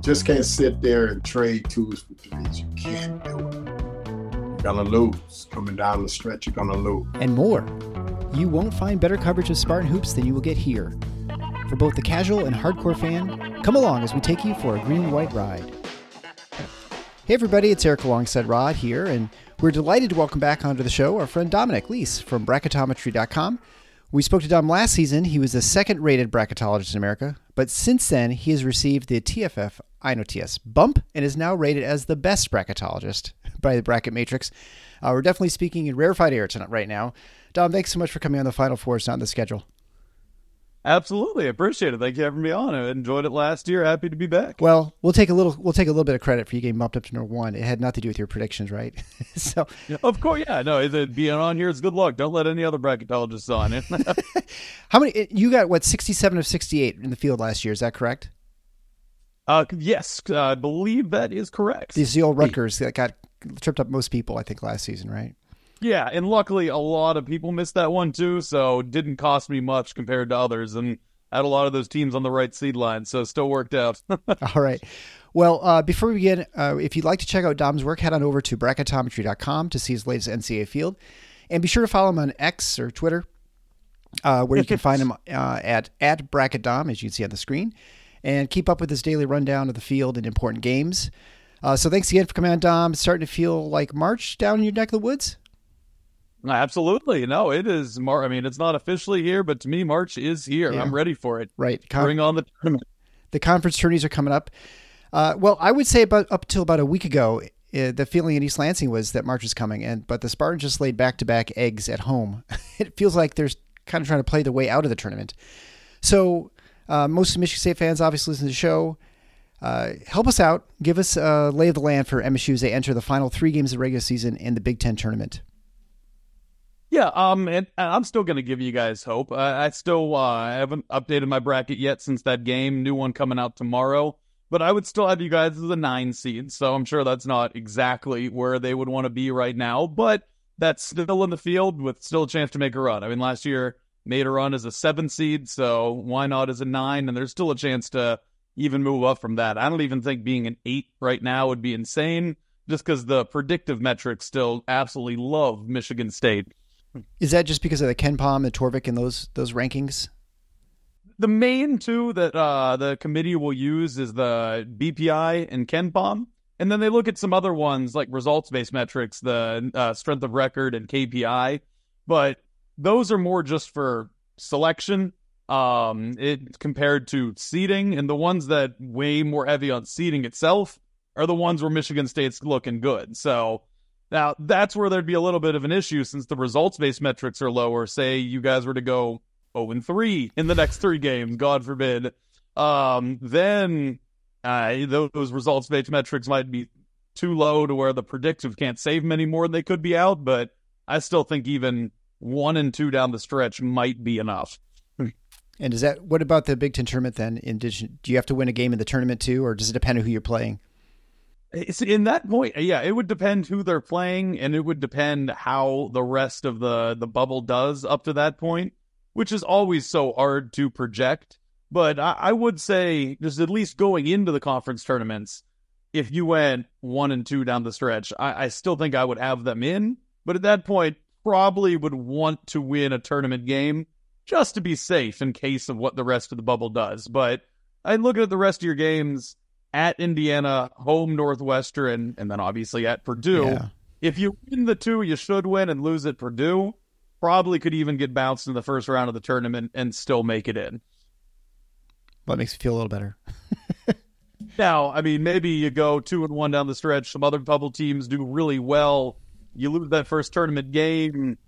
just can't sit there and trade twos for threes. You can't do it. You're gonna lose. Coming down the stretch, you're gonna lose. And more. You won't find better coverage of Spartan hoops than you will get here. For both the casual and hardcore fan, come along as we take you for a green and white ride. Hey everybody, it's Eric alongside Rod here, and we're delighted to welcome back onto the show our friend Dominic Lese from bracketometry.com. We spoke to Dom last season. He was the second rated bracketologist in America, but since then he has received the TFF INOTS bump and is now rated as the best bracketologist by the Bracket Matrix. Uh, we're definitely speaking in rarefied air tonight, right now. Dom, thanks so much for coming on the Final Four. It's not on the schedule. Absolutely, appreciate it. Thank you for having me on. I enjoyed it last year. Happy to be back. Well, we'll take a little we'll take a little bit of credit for you getting bumped up to number one. It had nothing to do with your predictions, right? so, of course, yeah, no, being on here is good luck. Don't let any other bracketologists on it. How many? You got what sixty seven of sixty eight in the field last year? Is that correct? Uh, yes, I believe that is correct. These the old Rutgers that got tripped up most people, I think, last season, right? Yeah, and luckily a lot of people missed that one too, so didn't cost me much compared to others, and I had a lot of those teams on the right seed line, so still worked out. All right. Well, uh, before we begin, uh, if you'd like to check out Dom's work, head on over to bracketometry.com to see his latest NCAA field, and be sure to follow him on X or Twitter, uh, where you can find him uh, at at bracketdom, as you can see on the screen, and keep up with his daily rundown of the field and important games. Uh, so thanks again for coming on, Dom. It's starting to feel like March down in your neck of the woods. Absolutely. No, it is Mar I mean, it's not officially here, but to me, March is here. Yeah. I'm ready for it. Right. Con- Bring on the tournament. The conference tourneys are coming up. Uh, well, I would say about up till about a week ago, uh, the feeling in East Lansing was that March is coming, and but the Spartans just laid back to back eggs at home. it feels like they're kind of trying to play the way out of the tournament. So uh, most Michigan State fans obviously listen to the show. Uh, help us out. Give us a lay of the land for MSU as they enter the final three games of the regular season in the Big Ten tournament. Yeah, um, and I'm still gonna give you guys hope. I, I still uh, haven't updated my bracket yet since that game. New one coming out tomorrow, but I would still have you guys as a nine seed. So I'm sure that's not exactly where they would want to be right now, but that's still in the field with still a chance to make a run. I mean, last year made a run as a seven seed, so why not as a nine? And there's still a chance to even move up from that. I don't even think being an eight right now would be insane, just because the predictive metrics still absolutely love Michigan State. Is that just because of the KenPom, the Torvik, and those those rankings? The main two that uh, the committee will use is the BPI and KenPom, and then they look at some other ones like results based metrics, the uh, strength of record and KPI. But those are more just for selection, um, it compared to seeding, and the ones that weigh more heavy on seeding itself are the ones where Michigan State's looking good. So now, that's where there'd be a little bit of an issue since the results based metrics are lower. Say you guys were to go 0 and 3 in the next three games, God forbid. Um, then uh, those results based metrics might be too low to where the predictive can't save them anymore than they could be out. But I still think even one and two down the stretch might be enough. And is that what about the Big Ten tournament then? In addition, do you have to win a game in the tournament too, or does it depend on who you're playing? Eh, it's in that point, eh, yeah, it would depend who they're playing, and it would depend how the rest of the the bubble does up to that point, which is always so hard to project. But I, I would say, just at least going into the conference tournaments, if you went one and two down the stretch, I, I still think I would have them in. But at that point, probably would want to win a tournament game just to be safe in case of what the rest of the bubble does. But I look at the rest of your games at Indiana, home Northwestern, and then obviously at Purdue. Yeah. If you win the two, you should win and lose at Purdue. Probably could even get bounced in the first round of the tournament and still make it in. Well, that makes me feel a little better. Now, I mean, maybe you go two and one down the stretch. Some other bubble teams do really well. You lose that first tournament game.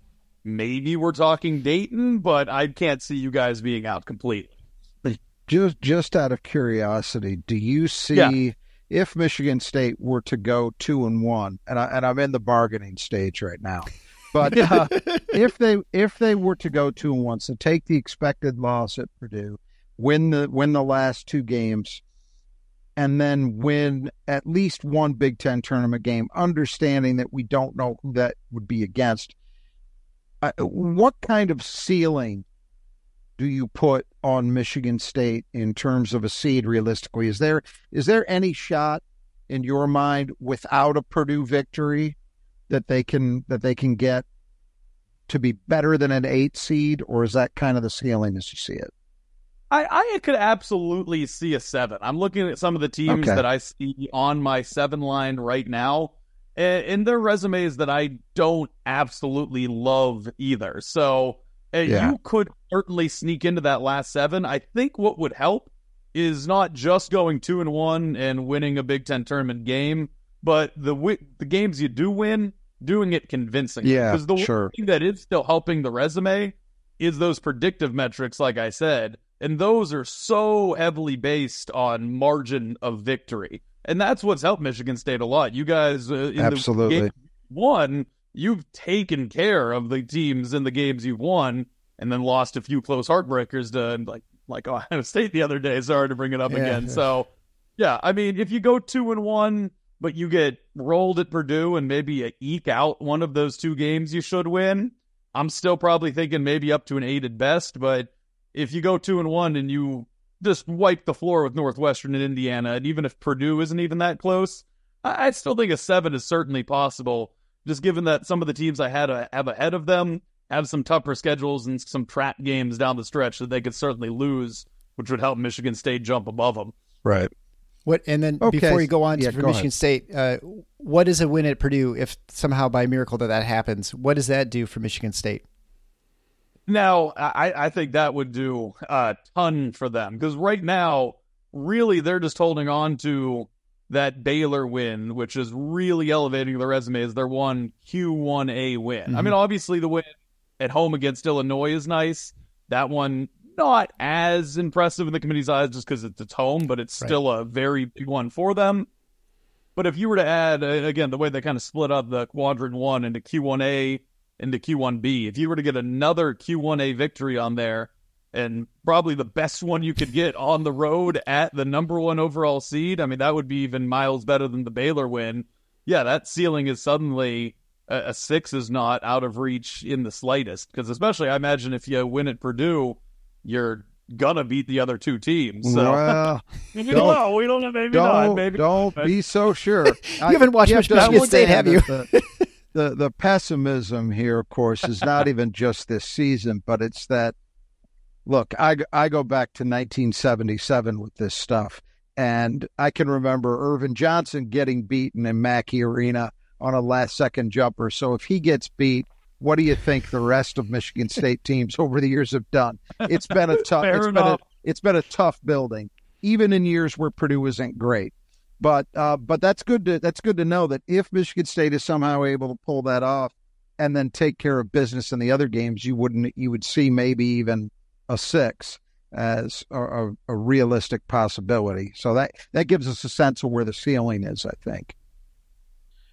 Maybe we're talking Dayton, but I can't see you guys being out completely. Just just out of curiosity, do you see Yeah. if Michigan State were to go two and one, and I and I'm in the bargaining stage right now, but uh, if they if they were to go two and one, so take the expected loss at Purdue, win the win the last two games, and then win at least one Big Ten tournament game, understanding that we don't know who that would be against. Uh, what kind of ceiling do you put on Michigan State in terms of a seed realistically? Is there is there any shot in your mind without a Purdue victory that they can that they can get to be better than an eight seed, or is that kind of the ceiling as you see it? I, I could absolutely see a seven. I'm looking at some of the teams Okay. that I see on my seven line right now, and, and their resumes that I don't absolutely love either. So Yeah. you could certainly sneak into that last seven. I think what would help is not just going two and one and winning a Big Ten tournament game, but the wi- the games you do win, doing it convincing. Yeah, because the sure. thing that is still helping the resume is those predictive metrics, like I said, and those are so heavily based on margin of victory, and that's what's helped Michigan State a lot. You guys, uh, Absolutely. one, you've taken care of the teams in the games you've won, and then lost a few close heartbreakers to like like Ohio State the other day. Sorry to bring it up Yeah. again. So, yeah, I mean, if you go two and one, but you get rolled at Purdue and maybe you eke out one of those two games you should win, I'm still probably thinking maybe up to an eight at best. But if you go two and one and you just wipe the floor with Northwestern and Indiana, and even if Purdue isn't even that close, I, I still think a seven is certainly possible. Just given that some of the teams I had uh, have ahead of them have some tougher schedules and some trap games down the stretch that they could certainly lose, which would help Michigan State jump above them. Right. What and then Okay. before you go on Yeah, to for go Michigan ahead. State, uh, what is a win at Purdue if somehow by miracle that that happens? What does that do for Michigan State? Now, I, I think that would do a ton for them because right now, really, they're just holding on to that Baylor win, which is really elevating the resume as their one Q1A win. I mean, obviously, the win at home against Illinois is nice. That one, not as impressive in the committee's eyes just because it's its home, but it's Right. still a very big one for them. But if you were to add, uh, again, the way they kind of split up the quadrant one into Q1A into Q1B, if you were to get another Q1A victory on there, and probably the best one you could get on the road at the number one overall seed, I mean, that would be even miles better than the Baylor win. Yeah, that ceiling is suddenly a, a six is not out of reach in the slightest. Because especially, I imagine if you win at Purdue, you're gonna beat the other two teams. So Well, maybe don't- not. We don't know. Maybe not. don't Maybe don't be so sure. you haven't watched much Michigan State, have you? The, the the pessimism here, of course, is not even just this season, but it's that. Look, I I go back to 1977 with this stuff, and I can remember Earvin Johnson getting beaten in Mackey Arena on a last second jumper. So if he gets beat. What do you think the rest of Michigan State teams over the years have done? It's been a tough. It's been a, it's been a tough building, even in years where Purdue isn't great. But uh, but that's good to that's good to know that if Michigan State is somehow able to pull that off and then take care of business in the other games, you wouldn't you would see maybe even a six as a, a, a realistic possibility. So that that gives us a sense of where the ceiling is. I think.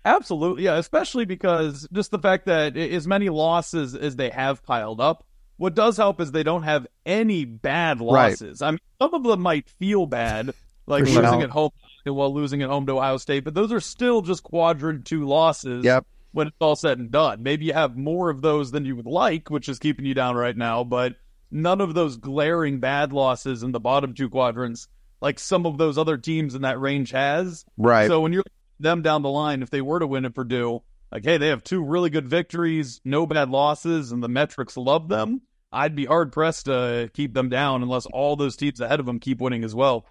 Absolutely, yeah. Especially because just the fact that as many losses as they have piled up, what does help is they don't have any bad Right. losses. I mean, some of them might feel bad, like sure. losing at home while losing at home to Ohio State, but those are still just quadrant two losses. Yep. When it's all said and done, maybe you have more of those than you would like, which is keeping you down right now. But none of those glaring bad losses in the bottom two quadrants, like some of those other teams in that range has. Right. So when you're them down the line, if they were to win at Purdue, like, hey, they have two really good victories, no bad losses, and the metrics love them. I'd be hard pressed to keep them down unless all those teams ahead of them keep winning as well.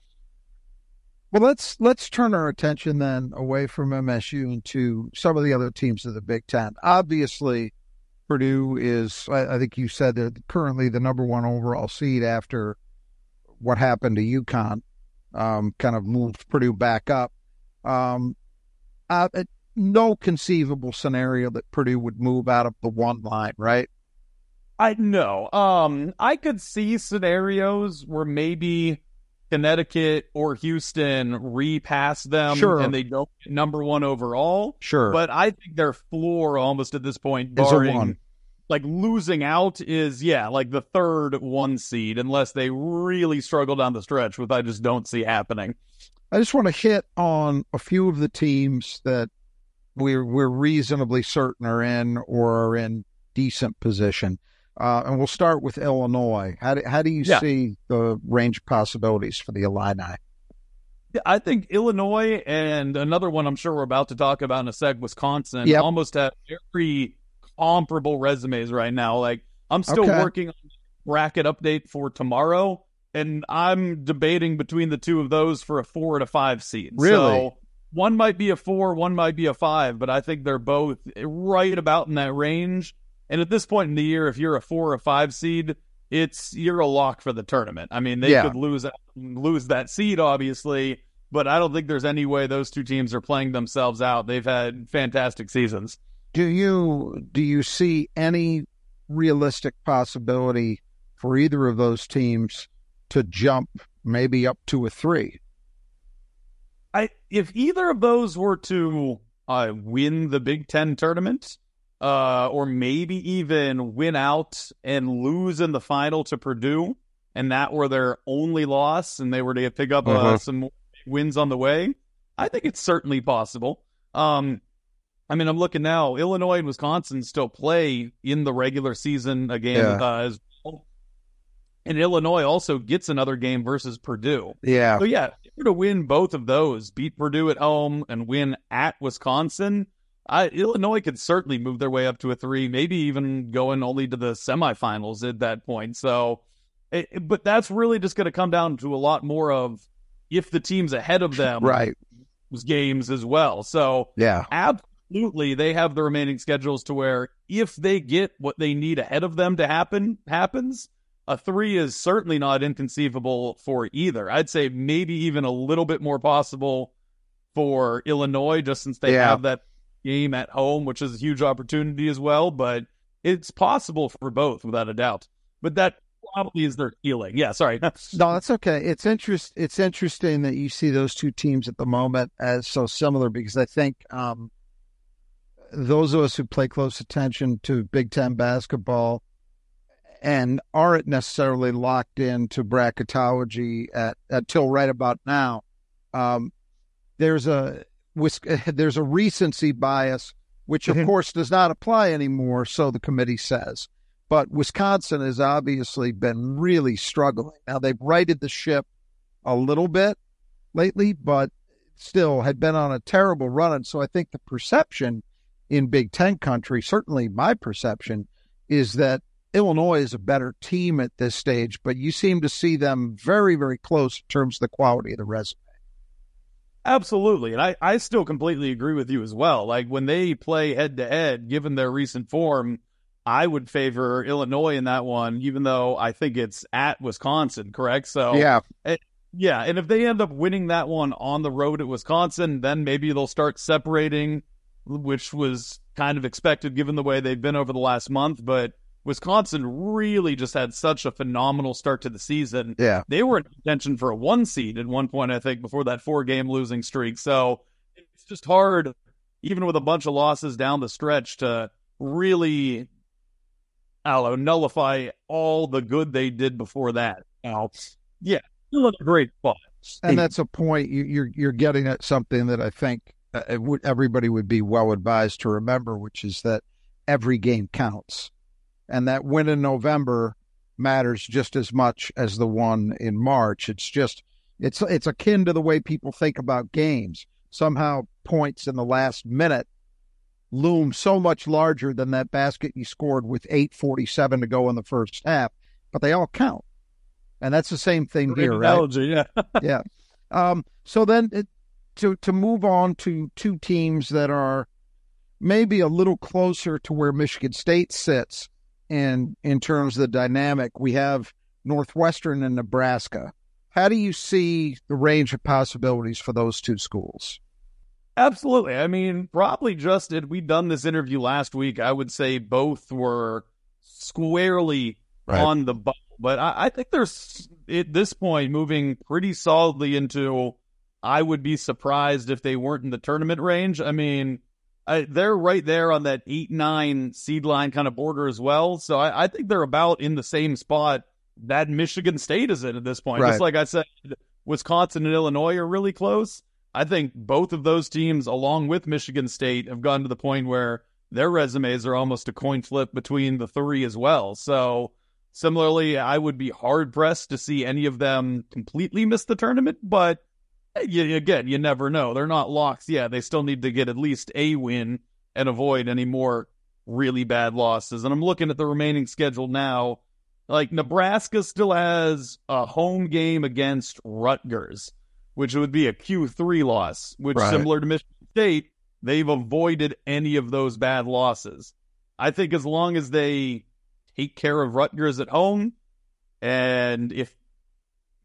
Well, let's let's turn our attention then away from MSU into some of the other teams of the Big Ten. Obviously, Purdue is, I, I think you said, they're currently the number one overall seed after what happened to UConn. um, kind of moved Purdue back up. Um, uh, no conceivable scenario that Purdue would move out of the one line, right? I know. Um, I could see scenarios where maybe Connecticut or Houston repass them Sure. and they don't get number one overall. Sure. But I think their floor almost at this point, barring like losing out, is yeah, like the third one seed, unless they really struggle down the stretch, which I just don't see happening. I just want to hit on a few of the teams that we're we're reasonably certain are in or are in decent position. Uh, and we'll start with Illinois. How do, how do you Yeah. see the range of possibilities for the Illini? Yeah, I think Illinois and another one I'm sure we're about to talk about in a sec, Wisconsin, Yep. almost have very comparable resumes right now. Like I'm still Okay. working on bracket update for tomorrow, and I'm debating between the two of those for a four a five seed. Really? So one might be a four, one might be a five, but I think they're both right about in that range. And at this point in the year, if you're a four or five seed, it's you're a lock for the tournament. I mean, they Yeah. could lose lose that seed, obviously, but I don't think there's any way those two teams are playing themselves out. They've had fantastic seasons. Do you do you see any realistic possibility for either of those teams to jump maybe up to a three? I if either of those were to uh, win the Big Ten tournament, uh, or maybe even win out and lose in the final to Purdue, and that were their only loss, and they were to pick up uh, Uh-huh. some wins on the way, I think it's certainly possible. Um, I mean, I'm looking now. Illinois and Wisconsin still play in the regular season again Yeah. uh, as well. And Illinois also gets another game versus Purdue. Yeah. So yeah, if you were to win both of those, beat Purdue at home and win at Wisconsin, I, Illinois could certainly move their way up to a three, maybe even going only to the semifinals at that point. So, it, it- but that's really just going to come down to a lot more of if the teams ahead of them Right. games as well. So Yeah. absolutely, they have the remaining schedules to where if they get what they need ahead of them to happen happens, a three is certainly not inconceivable for either. I'd say maybe even a little bit more possible for Illinois, just since they Yeah. have that game at home, which is a huge opportunity as well. But it's possible for both, without a doubt. But that probably is their feeling. Yeah, sorry. No, that's okay. It's interest. It's interesting that you see those two teams at the moment as so similar because I think um, those of us who play close attention to Big Ten basketball and aren't necessarily locked into bracketology at until right about now, um, there's a there's a recency bias, which of Mhm. course does not apply anymore. So the committee says. But Wisconsin has obviously been really struggling. Now they've righted the ship a little bit lately, but still had been on a terrible run. And so I think the perception in Big Ten country, certainly my perception, is that Illinois is a better team at this stage, but you seem to see them very, very close in terms of the quality of the resume. Absolutely. And I, I still completely agree with you as well. Like when they play head to head, given their recent form, I would favor Illinois in that one, even though I think it's at Wisconsin, correct? So Yeah. Eh, yeah, and if they end up winning that one on the road at Wisconsin, then maybe they'll start separating, which was kind of expected given the way they've been over the last month. But Wisconsin really just had such a phenomenal start to the season. Yeah. They were in contention for a one seed at one point, I think, before that four game losing streak. So it's just hard, even with a bunch of losses down the stretch, to really, I know, nullify all the good they did before that. Now, yeah, still a great spot. And that's a point you, you're you're getting at something that I think uh, would, everybody would be well advised to remember, which is that every game counts, and that win in November matters just as much as the one in March. It's just it's it's akin to the way people think about games. Somehow, points in the last minute loom so much larger than that basket you scored with eight forty seven to go in the first half, but they all count, and that's the same thing Great here, right? yeah. yeah. Um, so then it, to to move on to two teams that are maybe a little closer to where Michigan State sits in in terms of the dynamic, we have Northwestern and Nebraska. how do you see the range of possibilities for those two schools? Absolutely. I mean, probably just had we done this interview last week, I would say both were squarely Right. on the bubble. But I, I think there's at this point moving pretty solidly into. I would be surprised if they weren't in the tournament range. I mean, I, they're right there on that eight nine seed line kind of border as well. So I, I think they're about in the same spot that Michigan State is in at this point. Right. Just like I said, Wisconsin and Illinois are really close. I think both of those teams, along with Michigan State, have gotten to the point where their resumes are almost a coin flip between the three as well. So similarly, I would be hard pressed to see any of them completely miss the tournament, but you, again, you never know. They're not locks. Yeah, they still need to get at least a win and avoid any more really bad losses. And I'm looking at the remaining schedule now. Like Nebraska still has a home game against Rutgers, which would be a Q3 loss, which Right. similar to Michigan State, they've avoided any of those bad losses. I think as long as they take care of Rutgers at home, and if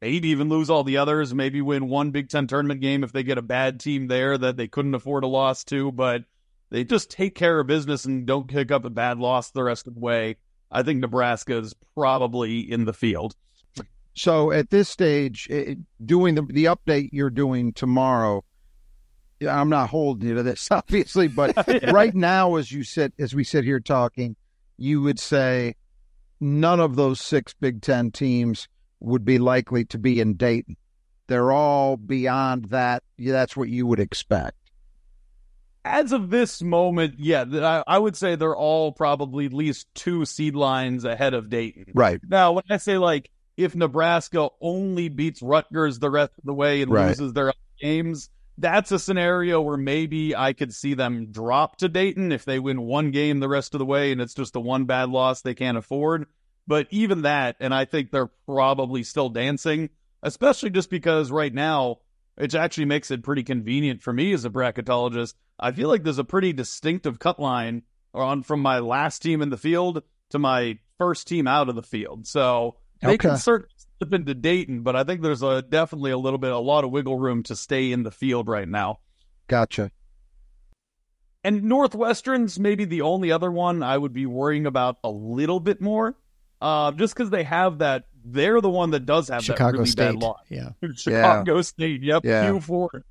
maybe even lose all the others, maybe win one Big Ten tournament game if they get a bad team there that they couldn't afford a loss to, but they just take care of business and don't pick up a bad loss the rest of the way. I think Nebraska is probably in the field. So at this stage, it, doing the the update you're doing tomorrow, I'm not holding you to this, obviously, but right now, as you sit, as we sit here talking, you would say none of those six Big Ten teams would be likely to be in Dayton. They're all beyond that. Yeah, that's what you would expect. As of this moment, yeah, I, I would say they're all probably at least two seed lines ahead of Dayton. Right. Now, when I say like if Nebraska only beats Rutgers the rest of the way and Right. loses their games, that's a scenario where maybe I could see them drop to Dayton if they win one game the rest of the way and it's just the one bad loss they can't afford. But even that, and I think they're probably still dancing, especially just because right now it actually makes it pretty convenient for me as a bracketologist. I feel like there's a pretty distinctive cut line on from my last team in the field to my first team out of the field. So they Okay. can certainly slip into Dayton, but I think there's a definitely a little bit, a lot of wiggle room to stay in the field right now. Gotcha. And Northwestern's maybe the only other one I would be worrying about a little bit more, uh, just because they have that. They're the one that does have that Chicago really State. bad loss. Yeah. Chicago State. Yep. Yeah. Q4.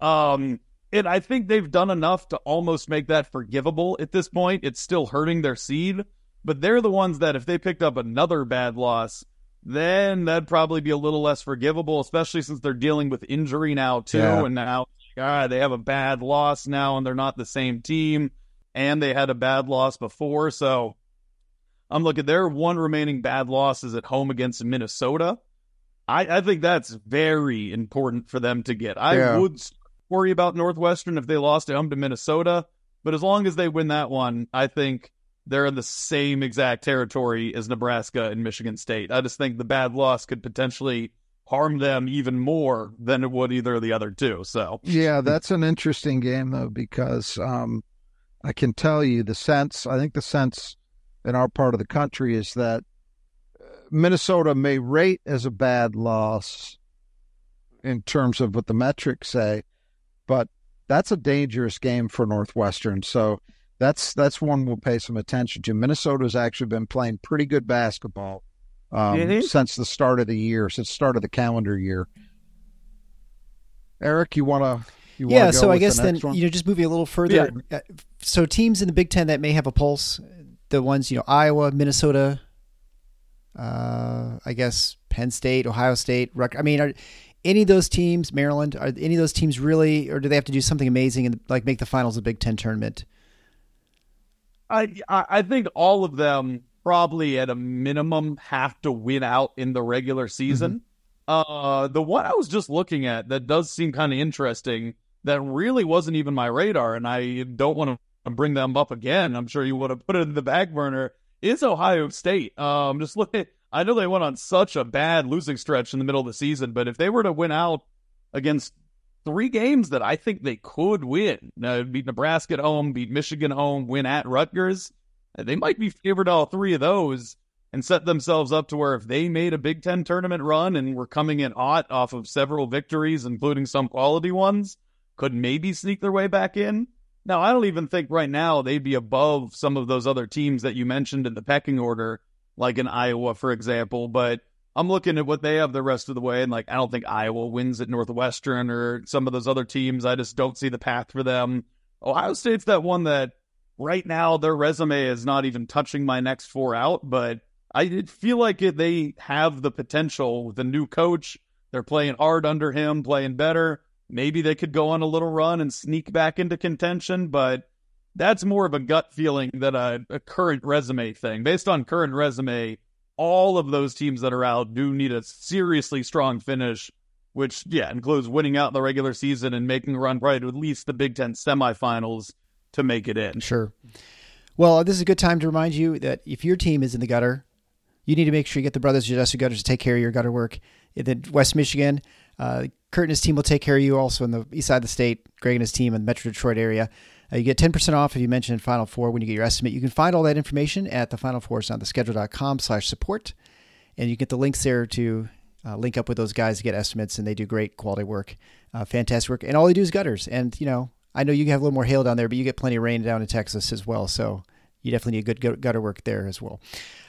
Um, and I think they've done enough to almost make that forgivable at this point. It's still hurting their seed, but they're the ones that if they picked up another bad loss, then that'd probably be a little less forgivable, especially since they're dealing with injury now too. Yeah. And now, God, they have a bad loss now, and they're not the same team, and they had a bad loss before. So I'm looking. At their one remaining bad loss is at home against Minnesota. I, I think that's very important for them to get. I Yeah. would worry about Northwestern if they lost at home to Minnesota, but as long as they win that one, I think they're in the same exact territory as Nebraska and Michigan State. I just think the bad loss could potentially harm them even more than it would either of the other two. So Yeah, that's an interesting game though because um, I can tell you the sense. I think the sense in our part of the country is that uh, Minnesota may rate as a bad loss in terms of what the metrics say, but that's a dangerous game for Northwestern. So that's that's one we'll pay some attention to. Minnesota's actually been playing pretty good basketball um, since the start of the year, since the start of the calendar year. Eric, you want to? You yeah, so I with the guess then one? you know just moving a little further. uh, So teams in the Big Ten that may have a pulse, the ones you know Iowa, Minnesota, uh, I guess Penn State, Ohio State. I mean, are any of those teams, Maryland, are any of those teams really, or do they have to do something amazing and like make the finals of the Big Ten tournament? I I I think all of them probably at a minimum have to win out in the regular season. Uh, the one I was just looking at that does seem kind of interesting that really wasn't even my radar, and I don't want to bring them up again. I'm sure you would have put it in the back burner. Is Ohio State? Um, just look at. I know they went on such a bad losing stretch in the middle of the season, but if they were to win out against three games that I think they could win. Uh, beat Nebraska at home, beat Michigan home, win at Rutgers. They might be favored all three of those. and set themselves up to where if they made a Big Ten tournament run and were coming in hot off of several victories, including some quality ones, could maybe sneak their way back in. Now, I don't even think right now they'd be above some of those other teams that you mentioned in the pecking order, like in Iowa, for example. But I'm looking at what they have the rest of the way, and like I don't think Iowa wins at Northwestern or some of those other teams. I just don't see the path for them. Ohio State's that one that right now their resume is not even touching my next four out, but I feel like it, they have the potential with a new coach. They're playing hard under him, playing better. Maybe they could go on a little run and sneak back into contention, but that's more of a gut feeling than a, a current resume thing. Based on current resume, all of those teams that are out do need a seriously strong finish, which, yeah, includes winning out the regular season and making a run right at least the Big Ten semifinals to make it in. Sure. Well, this is a good time to remind you that if your team is in the gutter, you need to make sure you get the Brothers Jesuit Gutters to take care of your gutter work. In the West Michigan, uh, Kurt and his team will take care of you also in the east side of the state. Greg and his team in the Metro Detroit area. Uh, you get 10% off if you mention Final Four when you get your estimate. You can find all that information at the Final Four on the schedule.com slash support. And you get the links there to uh, link up with those guys to get estimates, and they do great quality work, uh, fantastic work. And all they do is gutters. And, you know, I know you have a little more hail down there, but you get plenty of rain down in Texas as well. So you definitely need good gutter work there as well.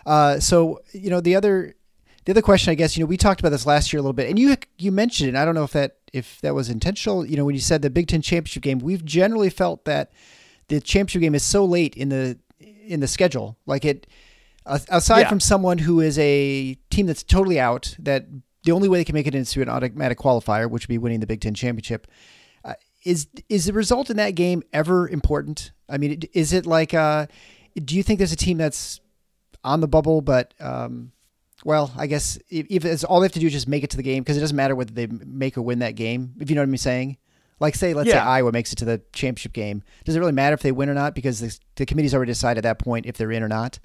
Uh, so you know the other the other question, I guess, you know, we talked about this last year a little bit, and you you mentioned it. I don't know if that if that was intentional. You know, when you said the Big Ten championship game, we've generally felt that the championship game is so late in the in the schedule, like it. Aside yeah. from someone who is a team that's totally out, that the only way they can make it into an automatic qualifier, which would be winning the Big Ten championship, uh, is is the result in that game ever important? I mean, is it like? Uh, do you think there's a team that's on the bubble, but um, well, I guess if, if it's all they have to do is just make it to the game because it doesn't matter whether they make or win that game. If you know what I'm saying. Like say, let's yeah. say Iowa makes it to the championship game. Does it really matter if they win or not? Because the, the committee's already decided at that point if they're in or not.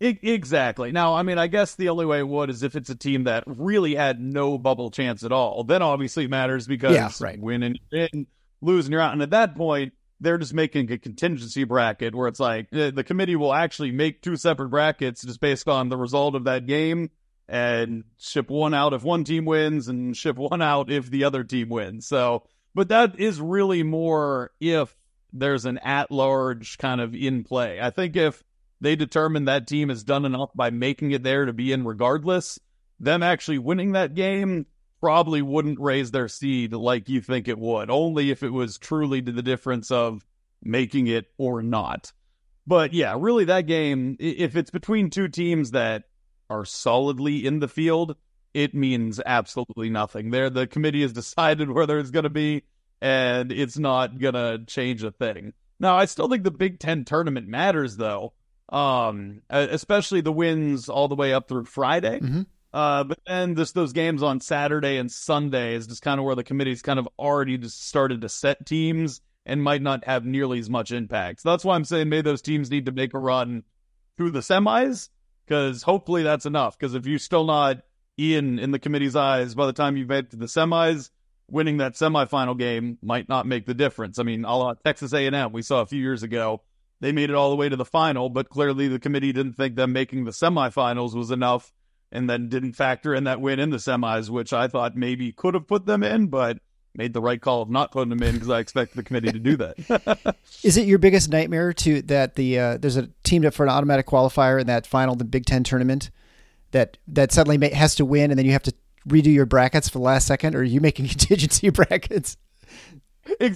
Exactly. Now, I mean, I guess the only way it would is if it's a team that really had no bubble chance at all. Then obviously it matters because yeah, right. winning and losing you're out. And at that point, they're just making a contingency bracket where it's like the, committee will actually make two separate brackets just based on the result of that game and ship one out if one team wins and ship one out if the other team wins. So, but that is really more if there's an at large kind of in play. I think if they determine that team has done enough by making it there to be in regardless, them actually winning that game probably wouldn't raise their seed like you think it would, only if it was truly to the difference of making it or not. But yeah, really, that game, if it's between two teams that are solidly in the field, it means absolutely nothing. There, the committee has decided whether it's going to be, and it's not going to change a thing. Now, I still think the Big Ten tournament matters, though, um, especially the wins all the way up through Friday. Mm-hmm. Uh, but then just those games on Saturday and Sunday is just kind of where the committee's kind of already just started to set teams and might not have nearly as much impact. So that's why I'm saying maybe those teams need to make a run through the semis because hopefully that's enough. Because if you're still not in in the committee's eyes by the time you've made to the semis, winning that semifinal game might not make the difference. I mean, a la Texas A&M we saw a few years ago, they made it all the way to the final, but clearly the committee didn't think them making the semifinals was enough and then didn't factor in that win in the semis, which I thought maybe could have put them in, but made the right call of not putting them in because I expect the committee to do that. Is it your biggest nightmare to that the uh, there's a team up for an automatic qualifier in that final the Big Ten tournament that that suddenly may, has to win and then you have to redo your brackets for the last second, or are you making contingency brackets?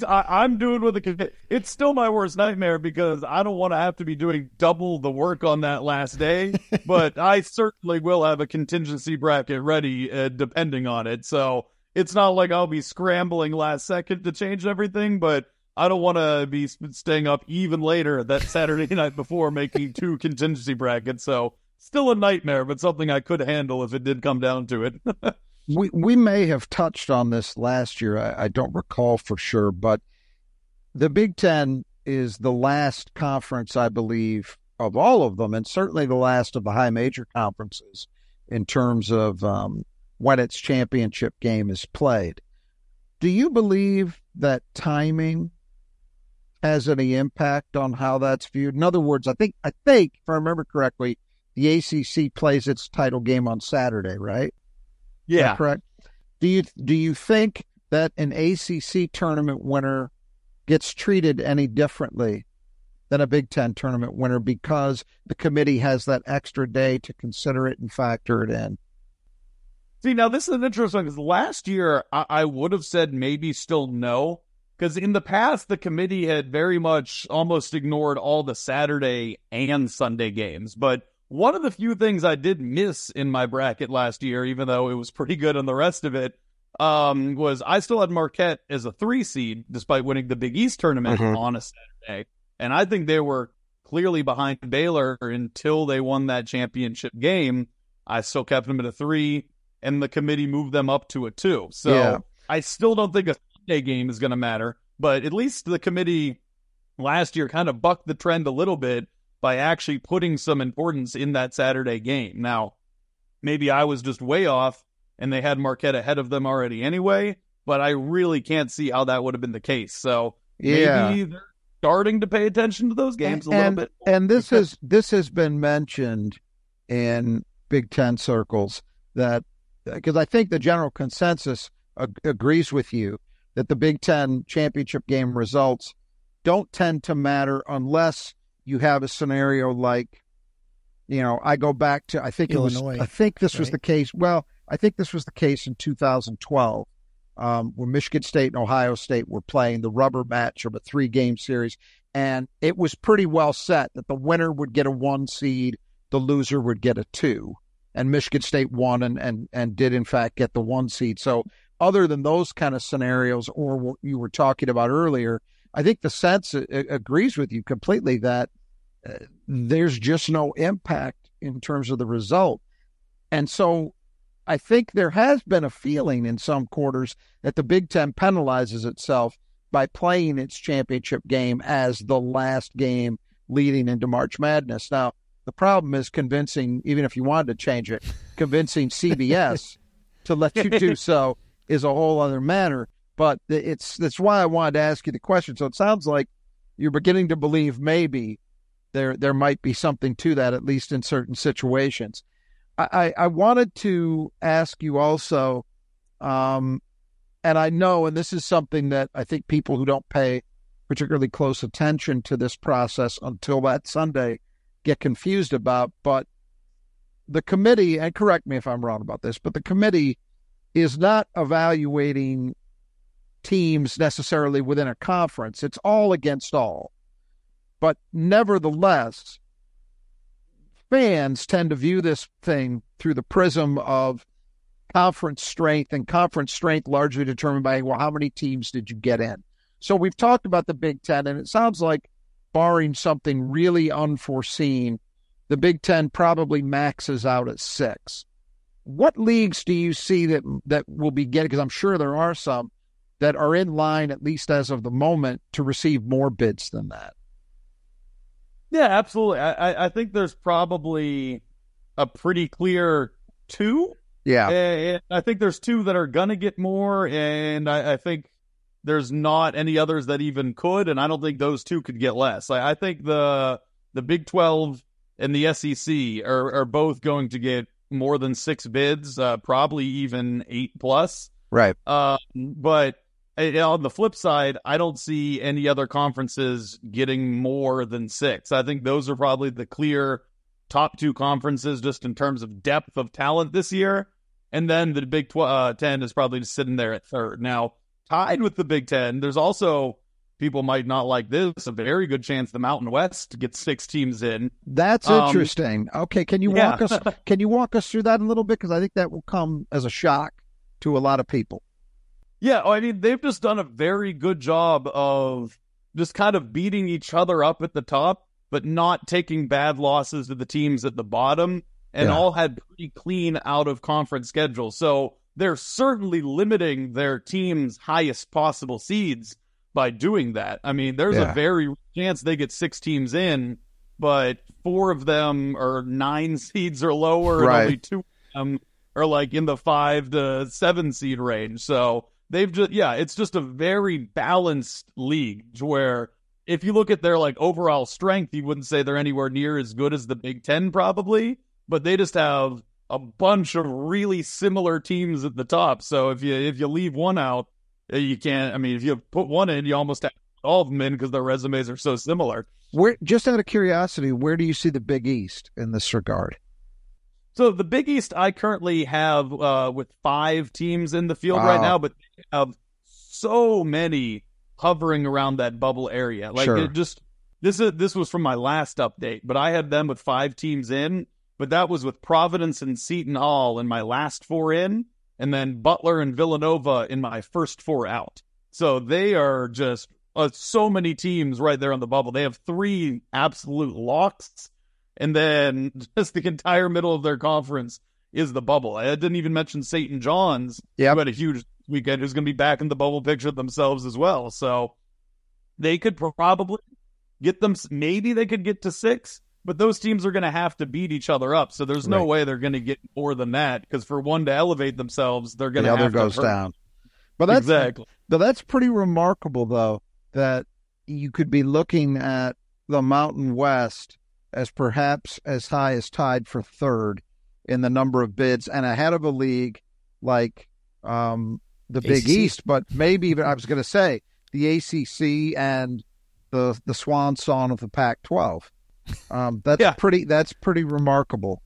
I, am doing with a. It's still my worst nightmare because I don't want to have to be doing double the work on that last day. but I certainly will have a contingency bracket ready, uh, depending on it. So it's not like I'll be scrambling last second to change everything, but I don't want to be staying up even later that Saturday night before making two contingency brackets. So still a nightmare, but something I could handle if it did come down to it. we we may have touched on this last year. I, I, don't recall for sure, but the Big Ten is the last conference, I believe, of all of them, and certainly the last of the high major conferences in terms of um, when its championship game is played. Do you believe that timing has any impact on how that's viewed? In other words, I think I think if I remember correctly, the ACC plays its title game on Saturday, right? Yeah. correct. Do you do you think that an ACC tournament winner gets treated any differently than a Big Ten tournament winner because the committee has that extra day to consider it and factor it in? See, now this is an interesting one because last year I, I would have said maybe still no, because in the past the committee had very much almost ignored all the Saturday and Sunday games. But one of the few things I did miss in my bracket last year, even though it was pretty good on the rest of it, um, was I still had Marquette as a three seed despite winning the Big East tournament Mhm. on a Saturday, and I think they were clearly behind Baylor until they won that championship game. I still kept them at a three and the committee moved them up to a two. So Yeah. I still don't think a Sunday game is going to matter, but at least the committee last year kind of bucked the trend a little bit by actually putting some importance in that Saturday game. Now, maybe I was just way off and they had Marquette ahead of them already anyway, but I really can't see how that would have been the case. So Yeah. maybe they're starting to pay attention to those games a little and, bit. And this is this has been mentioned in Big Ten circles that because I think the general consensus ag- agrees with you that the Big Ten championship game results don't tend to matter unless you have a scenario like, you know, I go back to I think it Illinois, was I think this was the case. Well, I think this was the case in 2012. Um, where Michigan State and Ohio State were playing the rubber match of a three game series and it was pretty well set that the winner would get a one seed, the loser would get a two, and Michigan State won and and and did in fact get the one seed. So other than those kind of scenarios, or what you were talking about earlier, I think the sense uh, agrees with you completely that uh, there's just no impact in terms of the result, and so. I think there has been a feeling in some quarters that the Big Ten penalizes itself by playing its championship game as the last game leading into March Madness. Now, the problem is convincing, even if you wanted to change it, convincing CBS to let you do so is a whole other matter. But it's that's why I wanted to ask you the question. So it sounds like you're beginning to believe maybe there there might be something to that, at least in certain situations. I, I, wanted to ask you also, um, and I know, and this is something that I think people who don't pay particularly close attention to this process until that Sunday get confused about, but the committee, and correct me if I'm wrong about this, but the committee is not evaluating teams necessarily within a conference. It's all against all. But nevertheless, fans tend to view this thing through the prism of conference strength and conference strength largely determined by well how many teams did you get in so we've talked about the big ten and it sounds like barring something really unforeseen the big ten probably maxes out at six what leagues do you see that that will be getting because i'm sure there are some that are in line at least as of the moment to receive more bids than that Yeah, absolutely. I, I- think there's probably a pretty clear two. yeah And I think there's two that are gonna get more, and I, I think there's not any others that even could, and I don't think those two could get less. I, I think the the Big Twelve and the SEC are are both going to get more than six bids, uh, probably even eight plus. right Um, but uh, on the flip side, I don't see any other conferences getting more than six. I think those are probably the clear top two conferences just in terms of depth of talent this year. And then the Big Tw- uh, Ten is probably just sitting there at third. Now, tied with the Big Ten, there's also people might not like this. A very good chance the Mountain West gets six teams in. That's Um, interesting. Okay, can you yeah. walk us can you walk us through that a little bit because I think that will come as a shock to a lot of people. Yeah, I mean, they've just done a very good job of just kind of beating each other up at the top, but not taking bad losses to the teams at the bottom, and Yeah. all had pretty clean out of conference schedules. So they're certainly limiting their team's highest possible seeds by doing that. I mean, there's Yeah. a very chance they get six teams in, but four of them are nine seeds or lower, Right. and only two of them are like in the five to seven seed range. So they've just yeah, it's just a very balanced league where if you look at their like overall strength, you wouldn't say they're anywhere near as good as the Big Ten probably, but they just have a bunch of really similar teams at the top. So if you if you leave one out, uh, you can't. I mean, if you put one in, you almost have all of them in because their resumes are so similar. Where, just out of curiosity, where do you see the Big East in this regard? So the Big East, I currently have uh, with five teams in the field wow. right now, but they have so many hovering around that bubble area. Like sure. it just this is this was from my last update, but I had them with five teams in, but that was with Providence and Seton Hall in my last four in, and then Butler and Villanova in my first four out. So they are just uh, so many teams right there on the bubble. They have three absolute locks, and then just the entire middle of their conference is the bubble. I didn't even mention St. John's, yep. who had a huge weekend, who's going to be back in the bubble picture themselves as well. So they could probably get them. Maybe they could get to six, but those teams are going to have to beat each other up. So there's no right. way they're going to get more than that because for one to elevate themselves, they're going the to other goes down. But that's exactly. But that's pretty remarkable, though that you could be looking at the Mountain West as perhaps as high as tied for third in the number of bids and ahead of a league like um, the ACC. Big East, but maybe even I was going to say the ACC and the the swan song of the Pac-12. Um, that's yeah. pretty. That's pretty remarkable.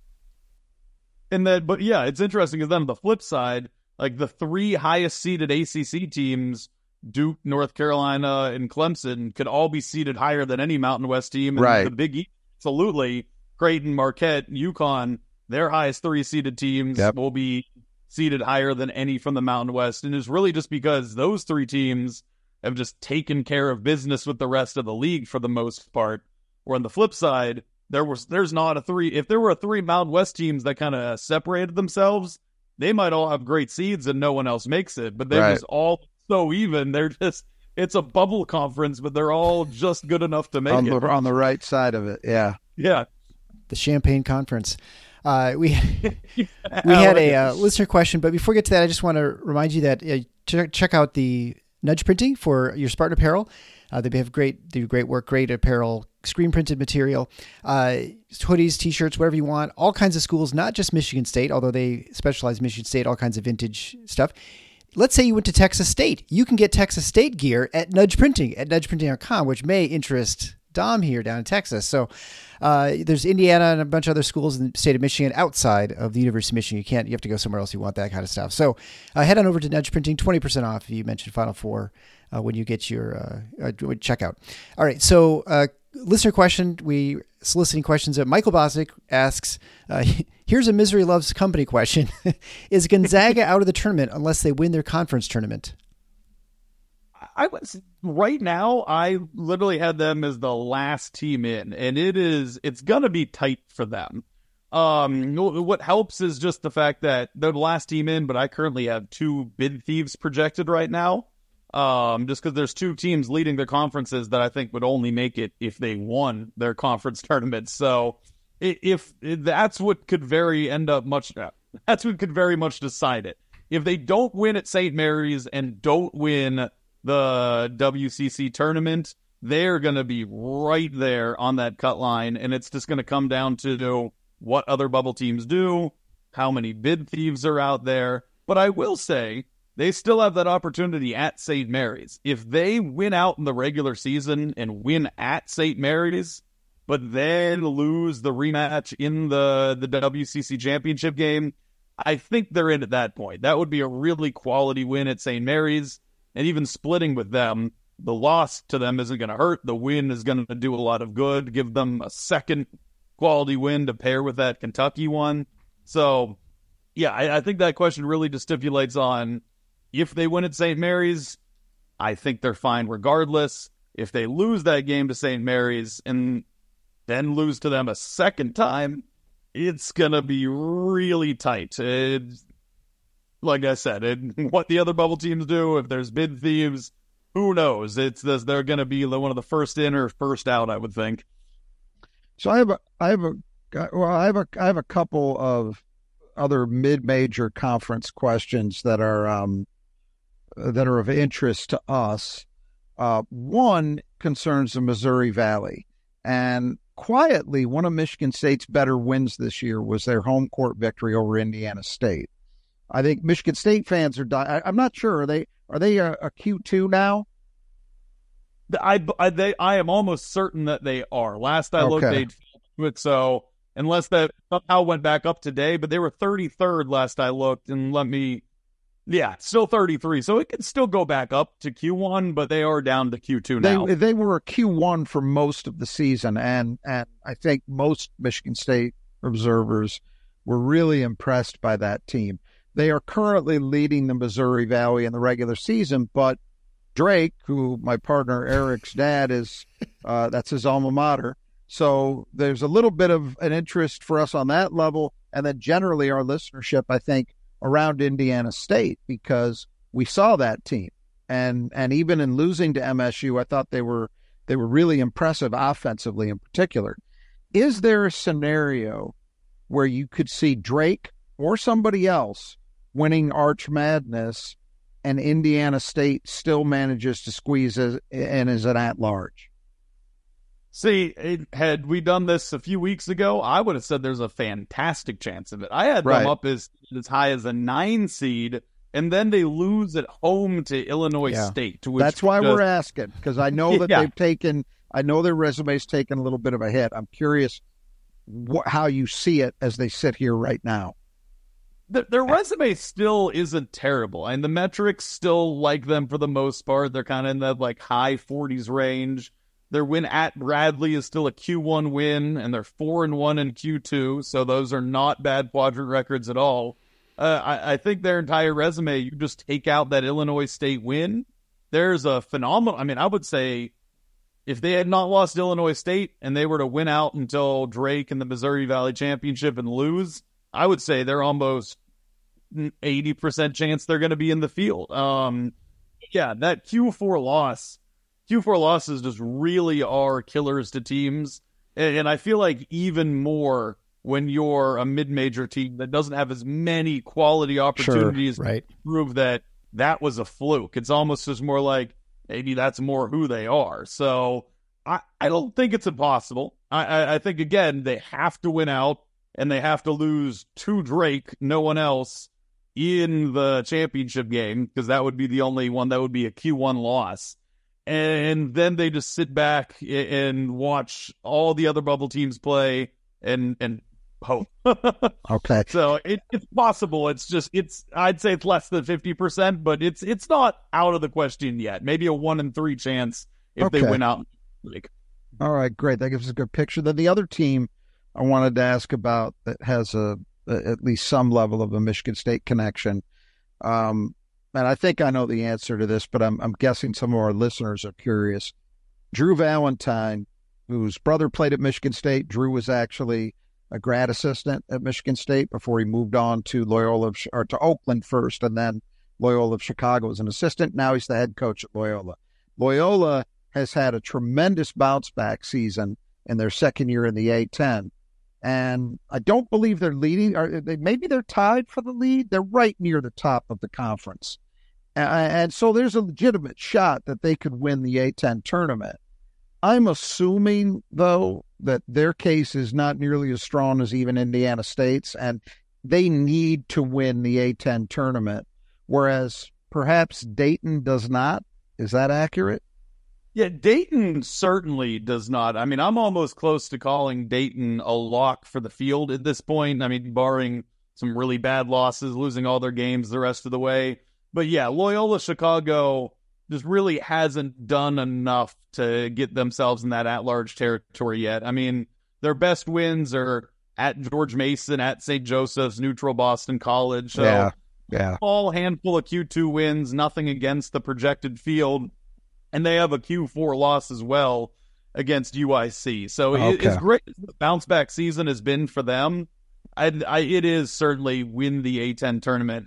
And then, but yeah, it's interesting because then on the flip side, like the three highest seeded ACC teams Duke, North Carolina, and Clemson could all be seated higher than any Mountain West team. And right. The Big East, absolutely. Creighton, Marquette, UConn, their highest three seeded teams yep. will be seated higher than any from the Mountain West. And it's really just because those three teams have just taken care of business with the rest of the league for the most part. Or on the flip side, there was there's not a three if there were a three Mountain West teams that kind of separated themselves, they might all have great seeds and no one else makes it. But they right. just all so even. They're just it's a bubble conference, but they're all just good enough to make on it on the right side of it. Yeah, yeah. The Champagne Conference. Uh, we we had a uh, listener question, but before we get to that, I just want to remind you that uh, check, check out the Nudge Printing for your Spartan apparel. Uh, they have great, they do great work, great apparel, screen printed material, uh, hoodies, t-shirts, whatever you want. All kinds of schools, not just Michigan State, although they specialize Michigan State, all kinds of vintage stuff let's say you went to Texas State. You can get Texas State gear at Nudge Printing at nudgeprinting.com, which may interest Dom here down in Texas. So uh, there's Indiana and a bunch of other schools in the state of Michigan outside of the University of Michigan. You can't, you have to go somewhere else. You want that kind of stuff. So uh, head on over to Nudge Printing, 20% off if you mention Final Four uh, when you get your uh, uh, checkout. All right. So uh, listener question. We soliciting questions. That Michael Bostic asks. Uh, here's a misery loves company question: Is Gonzaga out of the tournament unless they win their conference tournament? I was right now. I literally had them as the last team in, and it is it's gonna be tight for them. Um, what helps is just the fact that they're the last team in, but I currently have two bid thieves projected right now. Um, just because there's two teams leading their conferences that I think would only make it if they won their conference tournament. So if, if that's what could very end up much, that's what could very much decide it. If they don't win at St. Mary's and don't win the WCC tournament, they're going to be right there on that cut line. And it's just going to come down to what other bubble teams do, how many bid thieves are out there. But I will say, they still have that opportunity at St. Mary's. If they win out in the regular season and win at St. Mary's, but then lose the rematch in the, the WCC championship game, I think they're in at that point. That would be a really quality win at St. Mary's. And even splitting with them, the loss to them isn't going to hurt. The win is going to do a lot of good, give them a second quality win to pair with that Kentucky one. So, yeah, I, I think that question really just stipulates on if they win at St. Mary's, I think they're fine regardless. If they lose that game to St. Mary's and then lose to them a second time, it's going to be really tight. It's, like I said, it, what the other bubble teams do, if there's bid thieves, who knows? It's this, they're going to be one of the first in or first out, I would think. So I have a, I have a, well, I have a, I have a couple of other mid-major conference questions that are um, that are of interest to us. Uh, one concerns the Missouri Valley. And quietly, one of Michigan State's better wins this year was their home court victory over Indiana State. I think Michigan State fans are. Di- I, am not sure. Are they are they a a Q2 now? I, I, they, I am almost certain that they are. Last I looked, Okay. they'd it. So unless that somehow went back up today, but they were 33rd last I looked. And let me, yeah, still 33. So it can still go back up to Q1, but they are down to Q2 now. They they were a Q1 for most of the season, and and I think most Michigan State observers were really impressed by that team. They are currently leading the Missouri Valley in the regular season, but Drake, who my partner Eric's dad is, uh, that's his alma mater. So there's a little bit of an interest for us on that level, and then generally our listenership, I think, around Indiana State because we saw that team and and even in losing to MSU, I thought they were they were really impressive offensively in particular. Is there a scenario where you could see Drake or somebody else winning Arch Madness, and Indiana State still manages to squeeze as, in as an at large? See, it, had we done this a few weeks ago, I would have said there's a fantastic chance of it. I had Right. them up as as high as a nine seed, and then they lose at home to Illinois Yeah. State. Which That's why we're asking because I know that Yeah. they've taken. I know their resume's taken a little bit of a hit. I'm curious wh- how you see it as they sit here right now. Their, their resume still isn't terrible, and the metrics still like them for the most part. They're kind of in that like high 40s range. Their win at Bradley is still a Q1 win, and they're four and one in Q2, so those are not bad quadrant records at all. Uh, I, I think their entire resume, you just take out that Illinois State win. There's a phenomenal. I mean, I would say if they had not lost Illinois State and they were to win out until Drake and the Missouri Valley Championship and lose, I would say they're almost 80% chance they're going to be in the field. Um, yeah, that Q4 loss, Q4 losses just really are killers to teams. And, and I feel like even more when you're a mid major team that doesn't have as many quality opportunities right. to prove that that was a fluke. It's almost just more like maybe that's more who they are. So I, I don't think it's impossible. I, I, I think, again, they have to win out and they have to lose to Drake, no one else, in the championship game because that would be the only one that would be a Q1 loss. And then they just sit back and watch all the other bubble teams play and and hope. Okay. so it, it's possible. It's just it's I'd say it's less than fifty percent, but it's it's not out of the question yet. Maybe a one in three chance if they Okay. win out. Like All right, great. That gives us a good picture. Then the other team I wanted to ask about that has a, a at least some level of a Michigan State connection. Um, and I think I know the answer to this, but I'm I'm guessing some of our listeners are curious. Drew Valentine, whose brother played at Michigan State. Drew was actually a grad assistant at Michigan State before he moved on to Loyola or to Oakland first, and then Loyola of Chicago as an assistant. Now he's the head coach at Loyola. Loyola has had a tremendous bounce back season in their second year in the A10. And I don't believe they're leading. Are they? Maybe they're tied for the lead. They're right near the top of the conference, A- and so there's a legitimate shot that they could win the A10 tournament. I'm assuming though that their case is not nearly as strong as even Indiana State's, and they need to win the A10 tournament, whereas perhaps Dayton does not. Is that accurate? Yeah, Dayton certainly does not. I mean, I'm almost close to calling Dayton a lock for the field at this point. I mean, barring some really bad losses, losing all their games the rest of the way. But yeah, Loyola Chicago just really hasn't done enough to get themselves in that at large territory yet. I mean, their best wins are at George Mason, at St. Joseph's, neutral Boston College. So Yeah. Yeah. small handful of Q2 wins, nothing against the projected field, and they have a Q4 loss as well against UIC. So it, Okay. it's great. The bounce back season has been for them. I, I, it is certainly win the A10 tournament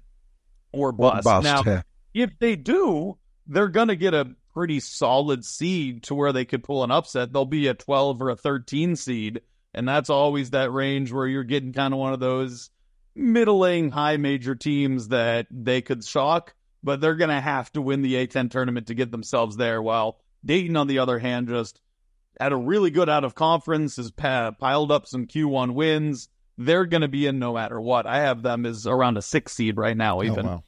or bust. Bust, Now, yeah. if they do, they're going to get a pretty solid seed to where they could pull an upset. They'll be a 12 or a 13 seed, and that's always that range where you're getting kind of one of those middling high major teams that they could shock, but they're going to have to win the A10 tournament to get themselves there. While Dayton, on the other hand, just had a really good out of conference, has piled up some Q1 wins. They're going to be in no matter what. I have them as around a six seed right now, even. Oh, wow.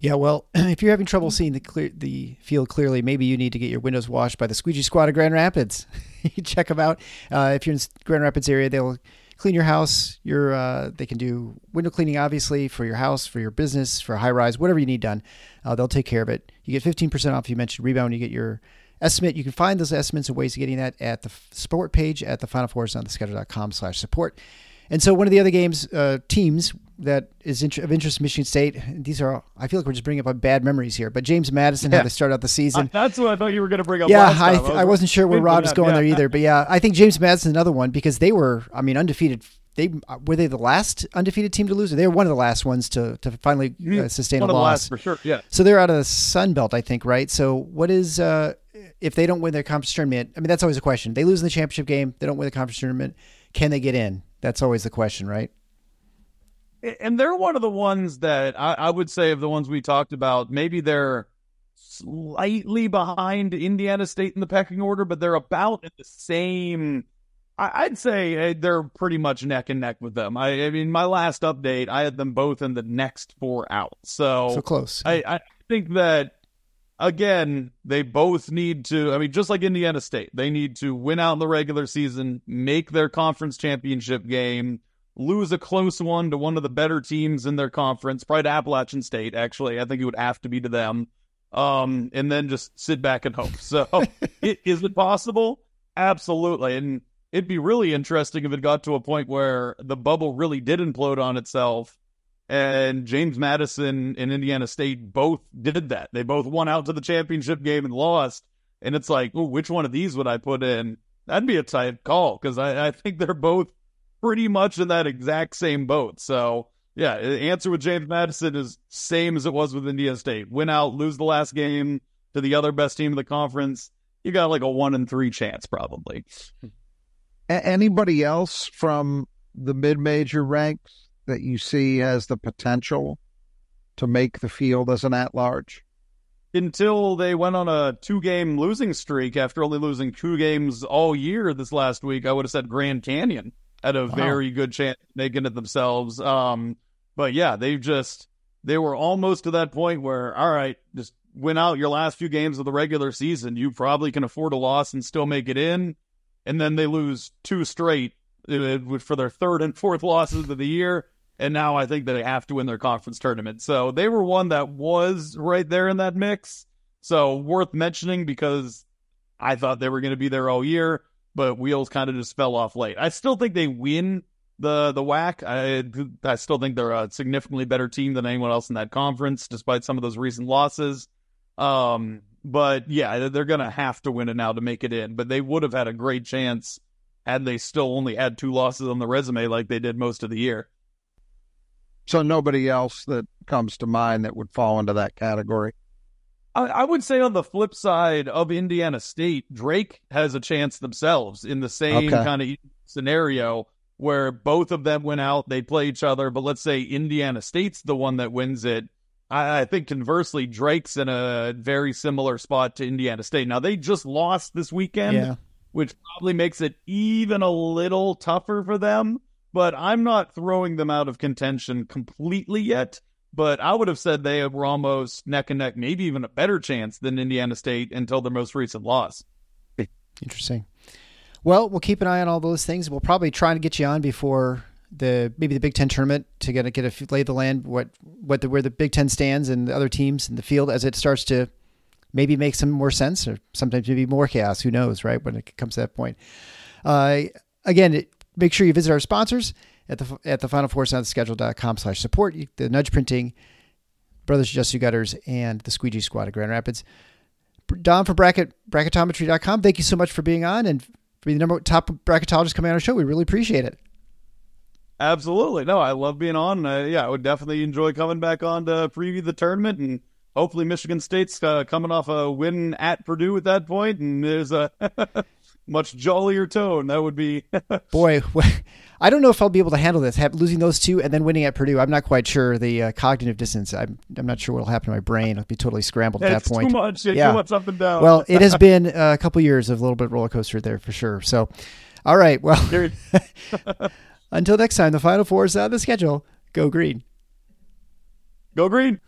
Yeah, well, if you're having trouble seeing the clear, the field clearly, maybe you need to get your windows washed by the Squeegee Squad of Grand Rapids. you check them out. Uh, if you're in Grand Rapids area, they'll clean your house. Your uh, they can do window cleaning, obviously, for your house, for your business, for high rise, whatever you need done. Uh, they'll take care of it. You get 15% off. You mentioned rebound. You get your estimate. You can find those estimates and ways of getting that at the support page at the Final Fours on the schedule.com slash support. And so one of the other games, uh, teams that is of interest to Michigan State, these are, I feel like we're just bringing up bad memories here, but James Madison Yeah. had to start out the season. I- that's what I thought you were going to bring up. yeah, last I, th- I wasn't sure where waiting Rod for was going yeah. there either, but yeah, I think James Madison's another one because they were, I mean, undefeated. They were they the last undefeated team to lose. Or they were one of the last ones to to finally uh, sustain One a of the loss. last for sure. Yeah. So they're out of the Sun Belt, I think, right? So what is uh, if they don't win their conference tournament? I mean, that's always a question. They lose in the championship game. They don't win the conference tournament. Can they get in? That's always the question, right? And they're one of the ones that I, I would say of the ones we talked about. Maybe they're slightly behind Indiana State in the pecking order, but they're about at the same. I, I'd say uh, they're pretty much neck and neck with them. I, I mean, my last update, I had them both in the next four out. So, So close. I, I think that again, they both need to. I mean, just like Indiana State, they need to win out in the regular season, make their conference championship game, lose a close one to one of the better teams in their conference, probably to Appalachian State. Actually, I think it would have to be to them, um, and then just sit back and hope. So, it, is it possible? Absolutely, and. It'd be really interesting if it got to a point where the bubble really did implode on itself and James Madison and Indiana State both did that. They both won out to the championship game and lost. And it's like, ooh, which one of these would I put in? That'd be a tight call because I, I think they're both pretty much in that exact same boat. So, yeah, the answer with James Madison is same as it was with Indiana State. Win out, lose the last game to the other best team in the conference. You got like a one in three chance, probably. Anybody else from the mid-major ranks that you see has the potential to make the field as an at-large? until they went on a two game losing streak after only losing two games all year this last week, I would have said Grand Canyon had a very good chance of making it themselves. Um, but yeah, they've just they were almost to that point where all right, just win out your last few games of the regular season. You probably can afford a loss and still make it in. And then they lose two straight uh, for their third and fourth losses of the year. And now I think they have to win their conference tournament. So they were one that was right there in that mix. So worth mentioning because I thought they were going to be there all year, but wheels kind of just fell off late. I still think they win the the WAC. I I still think they're a significantly better team than anyone else in that conference, despite some of those recent losses. Um, but yeah, they're to have to win it now to make it in. But they would have had a great chance had they still only had two losses on the resume like they did most of the year. So nobody else that comes to mind that would fall into that category. I, I would say on the flip side of Indiana State, Drake has a chance themselves in the same Okay. kind of scenario where both of them went out, they play each other, but let's say Indiana State's the one that wins it. I, I think conversely, Drake's in a very similar spot to Indiana State. Now they just lost this weekend, Yeah. which probably makes it even a little tougher for them. But I'm not throwing them out of contention completely yet. But I would have said they were almost neck and neck, maybe even a better chance than Indiana State until their most recent loss. Interesting. Well, we'll keep an eye on all those things. We'll probably try to get you on before the maybe the Big Ten tournament to get a, get a lay of the land what what the where the Big Ten stands and the other teams in the field as it starts to maybe make some more sense or sometimes maybe more chaos. Who knows, right? When it comes to that point. Uh, again, make sure you visit our sponsors at the at the Final Four schedule.com slash support. The Nudge Printing, Brothers Justy Gutters, and the Squeegee Squad of Grand Rapids. Dom for bracket bracketometry.com. Thank you so much for being on and for being the number top bracketologist coming on our show. We really appreciate it. Absolutely. No, I love being on. Uh, yeah, I would definitely enjoy coming back on to preview the tournament. And hopefully, Michigan State's uh, coming off a win at Purdue at that point, And there's a much jollier tone. That would be Boy, I don't know if I'll be able to handle this. Have, losing those two and then winning at Purdue, I'm not quite sure. The uh, cognitive distance, I'm, I'm not sure what will happen to my brain. I'll be totally scrambled at it's that point. too much. Yeah, Yeah. too much up and down. Well, it has been a couple years of a little bit roller coaster there for sure. So, all right. Well, until next time, the Final Four is out of the schedule. Go green. go green.